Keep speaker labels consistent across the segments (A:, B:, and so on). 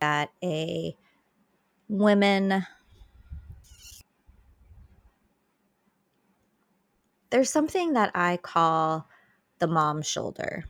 A: that a women there's something that I call the mom shoulder.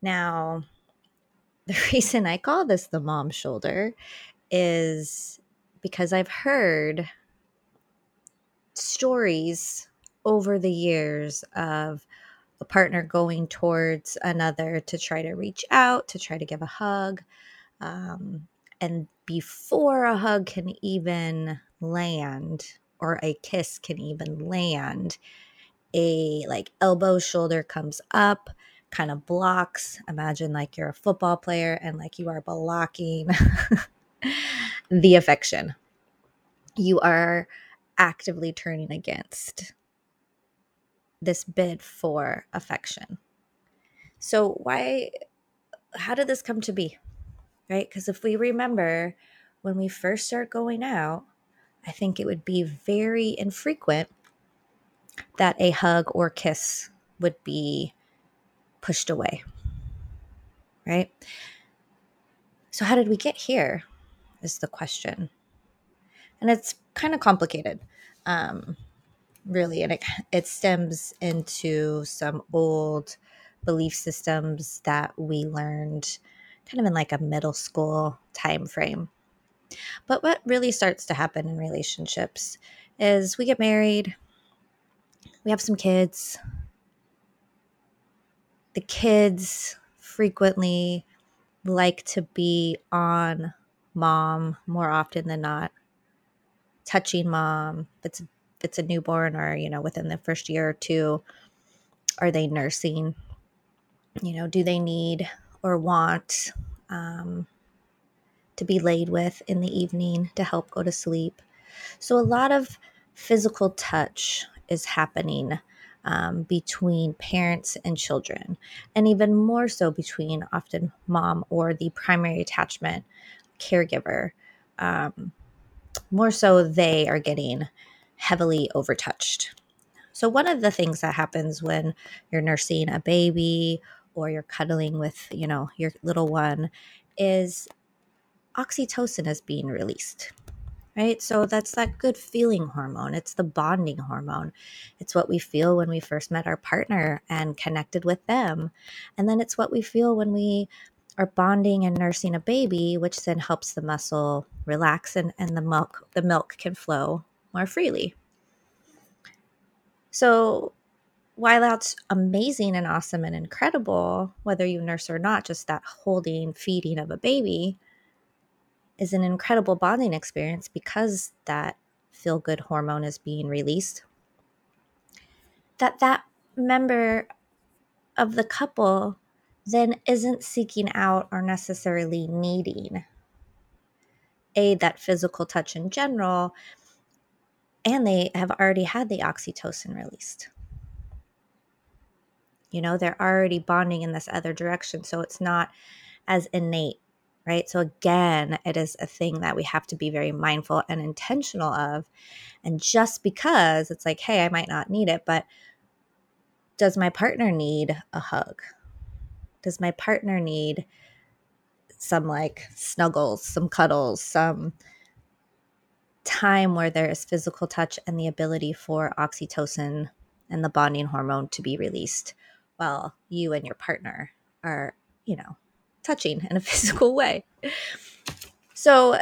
A: Now, the reason I call this the mom shoulder is because I've heard stories over the years of a partner going towards another to try to reach out, to try to give a hug. Um, and before a hug can even land or a kiss can even land, a like elbow shoulder comes up, kind of blocks. Imagine like you're a football player and like you are blocking the affection. You are actively turning against this bid for affection. So, why, how did this come to be? Right? Because if we remember when we first start going out, I think it would be very infrequent that a hug or kiss would be pushed away. Right? So, how did we get here? Is the question. And it's kind of complicated. Um, really and it, it stems into some old belief systems that we learned kind of in like a middle school time frame but what really starts to happen in relationships is we get married we have some kids. The kids frequently like to be on mom more often than not touching mom If it's if it's a newborn or you know within the first year or two. Are they nursing? You know do they need or want um, to be laid with in the evening to help go to sleep so a lot of physical touch is happening um, between parents and children and even more so between often mom or the primary attachment caregiver um, more so they are getting heavily overtouched. So, one of the things that happens when you're nursing a baby or you're cuddling with, you know, your little one is oxytocin is being released. Right? So that's that good feeling hormone. It's the bonding hormone. It's what we feel when we first met our partner and connected with them. And then it's what we feel when we are bonding and nursing a baby, which then helps the muscle relax and, and the milk the milk can flow more freely. So, while that's amazing and awesome and incredible, whether you nurse or not, just that holding, feeding of a baby is an incredible bonding experience because that feel good hormone is being released. That that member of the couple then isn't seeking out or necessarily needing a that physical touch in general and they have already had the oxytocin released. You know, they're already bonding in this other direction. So it's not as innate, right? So again, it is a thing that we have to be very mindful and intentional of. And just because it's like, hey, I might not need it, but does my partner need a hug? Does my partner need some like snuggles, some cuddles, some time where there is physical touch and the ability for oxytocin and the bonding hormone to be released while you and your partner are, you know, touching in a physical way. So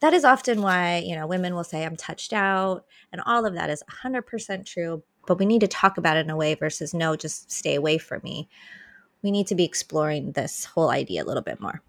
A: that is often why, you know, women will say I'm touched out and all of that is 100% true, but we need to talk about it in a way versus no, just stay away from me. We need to be exploring this whole idea a little bit more.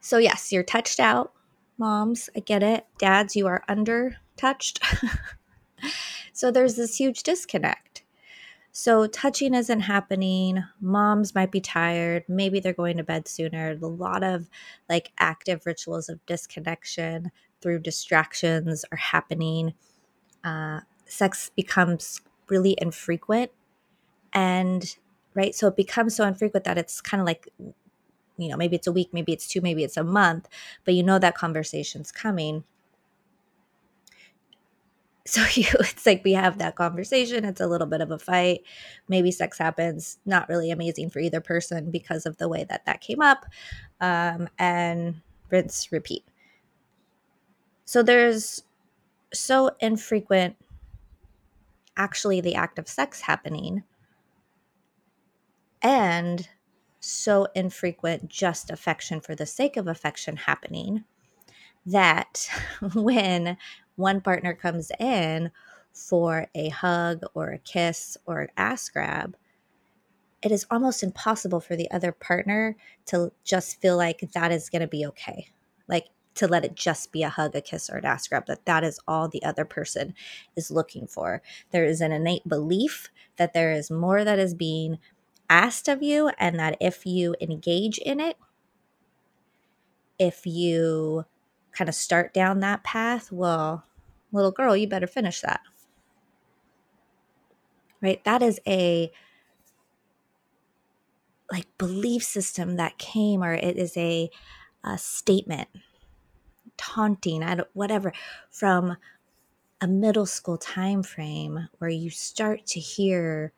A: So yes, you're touched out moms, I get it. Dads, you are under touched. so there's this huge disconnect. So touching isn't happening. Moms might be tired. Maybe they're going to bed sooner. A lot of like active rituals of disconnection through distractions are happening. Uh, sex becomes really infrequent. And right, so it becomes so infrequent that it's kind of like you know, maybe it's a week, maybe it's two, maybe it's a month, but you know that conversation's coming. So you it's like we have that conversation, it's a little bit of a fight. Maybe sex happens, not really amazing for either person because of the way that that came up. Um, and rinse, repeat. So there's so infrequent actually the act of sex happening and so infrequent just affection for the sake of affection happening that when one partner comes in for a hug or a kiss or an ass grab, it is almost impossible for the other partner to just feel like that is going to be okay. Like to let it just be a hug, a kiss, or an ass grab, that that is all the other person is looking for. There is an innate belief that there is more that is being asked of you, and that if you engage in it, if you kind of start down that path, well, little girl, you better finish that. Right? That is a like belief system that came, or it is a, a statement, taunting, I don't, whatever, from a middle school time frame where you start to hear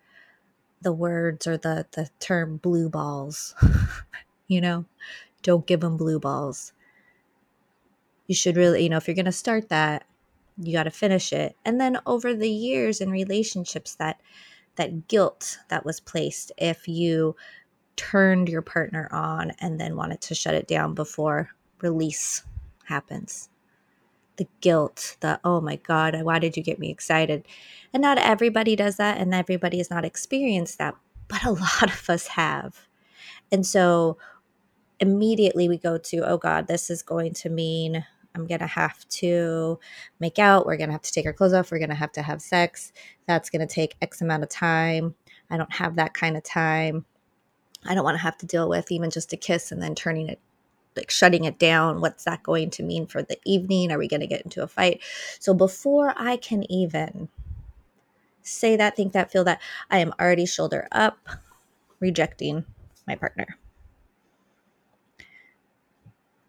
A: the words or the the term blue balls you know don't give them blue balls you should really you know if you're going to start that you got to finish it and then over the years in relationships that that guilt that was placed if you turned your partner on and then wanted to shut it down before release happens the guilt, the oh my God, why did you get me excited? And not everybody does that, and everybody has not experienced that, but a lot of us have. And so immediately we go to, oh God, this is going to mean I'm going to have to make out. We're going to have to take our clothes off. We're going to have to have sex. That's going to take X amount of time. I don't have that kind of time. I don't want to have to deal with even just a kiss and then turning it like shutting it down what's that going to mean for the evening are we going to get into a fight so before i can even say that think that feel that i am already shoulder up rejecting my partner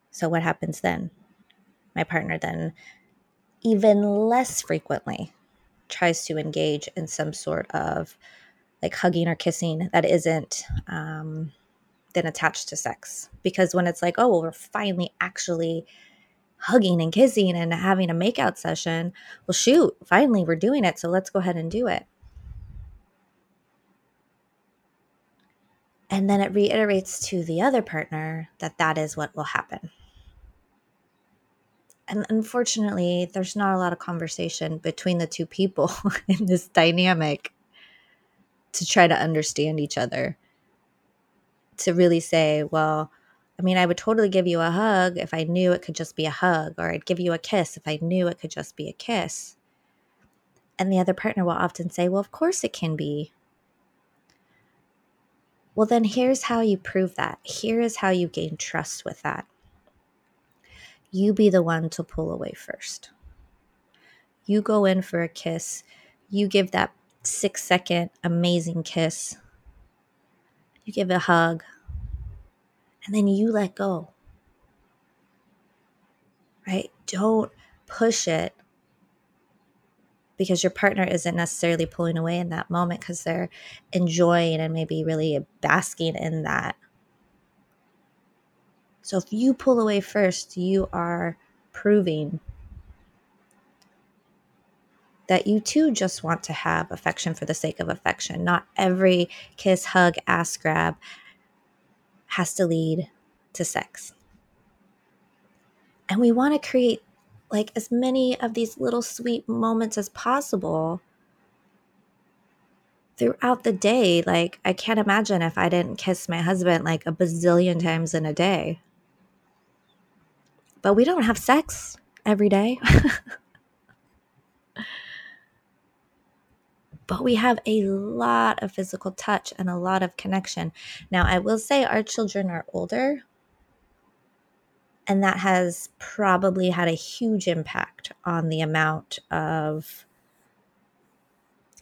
A: so what happens then my partner then even less frequently tries to engage in some sort of like hugging or kissing that isn't um, than attached to sex. Because when it's like, oh, well, we're finally actually hugging and kissing and having a makeout session, well, shoot, finally we're doing it. So let's go ahead and do it. And then it reiterates to the other partner that that is what will happen. And unfortunately, there's not a lot of conversation between the two people in this dynamic to try to understand each other to really say, well, I mean, I would totally give you a hug if I knew it could just be a hug, or I'd give you a kiss if I knew it could just be a kiss. And the other partner will often say, well, of course it can be. Well, then here's how you prove that. Here is how you gain trust with that. You be the one to pull away first. You go in for a kiss. You give that six second amazing kiss you give a hug, and then you let go. Right? Don't push it because your partner isn't necessarily pulling away in that moment because they're enjoying and maybe really basking in that. So if you pull away first, you are proving that you too just want to have affection for the sake of affection. Not every kiss, hug, ass grab has to lead to sex. And we want to create like as many of these little sweet moments as possible throughout the day. Like, I can't imagine if I didn't kiss my husband like a bazillion times in a day. But we don't have sex every day. but we have a lot of physical touch and a lot of connection. Now, I will say our children are older, and that has probably had a huge impact on the amount of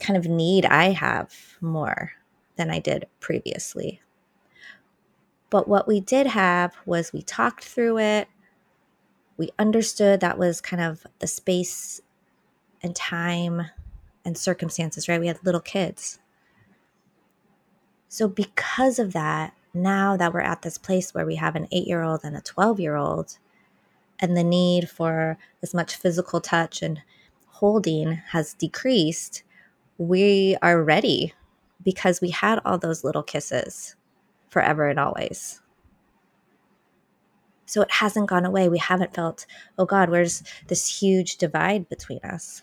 A: kind of need I have more than I did previously. But what we did have was we talked through it. We understood that was kind of the space and time and circumstances, right? We had little kids. So, because of that, now that we're at this place where we have an eight year old and a 12 year old, and the need for as much physical touch and holding has decreased, we are ready because we had all those little kisses forever and always. So it hasn't gone away. We haven't felt, oh God, where's this huge divide between us?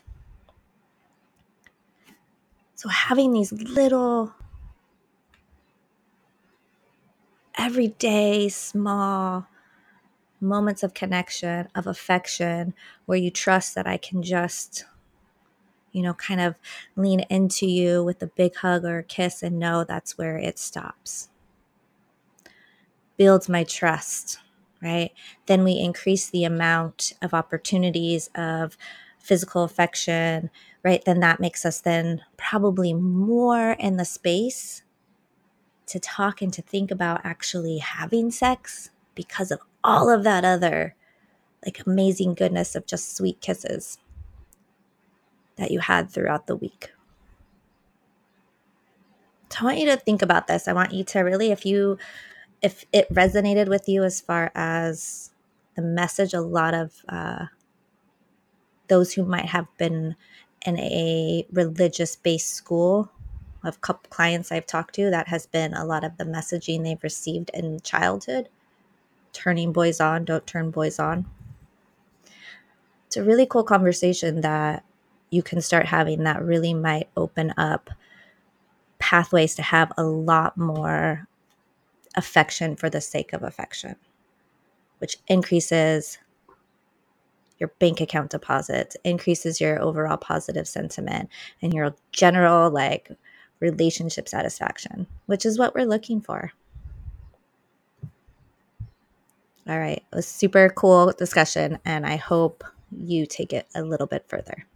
A: So having these little everyday small moments of connection, of affection, where you trust that I can just, you know, kind of lean into you with a big hug or a kiss and know that's where it stops. Builds my trust, right? Then we increase the amount of opportunities of physical affection, right? Then that makes us then probably more in the space to talk and to think about actually having sex because of all of that other like amazing goodness of just sweet kisses that you had throughout the week. So I want you to think about this. I want you to really, if you, if it resonated with you as far as the message, a lot of uh, those who might have been in a religious based school of clients I've talked to, that has been a lot of the messaging they've received in childhood. Turning boys on, don't turn boys on. It's a really cool conversation that you can start having that really might open up pathways to have a lot more affection for the sake of affection, which increases your bank account deposits, increases your overall positive sentiment and your general like relationship satisfaction, which is what we're looking for. All right, it was super cool discussion, and I hope you take it a little bit further.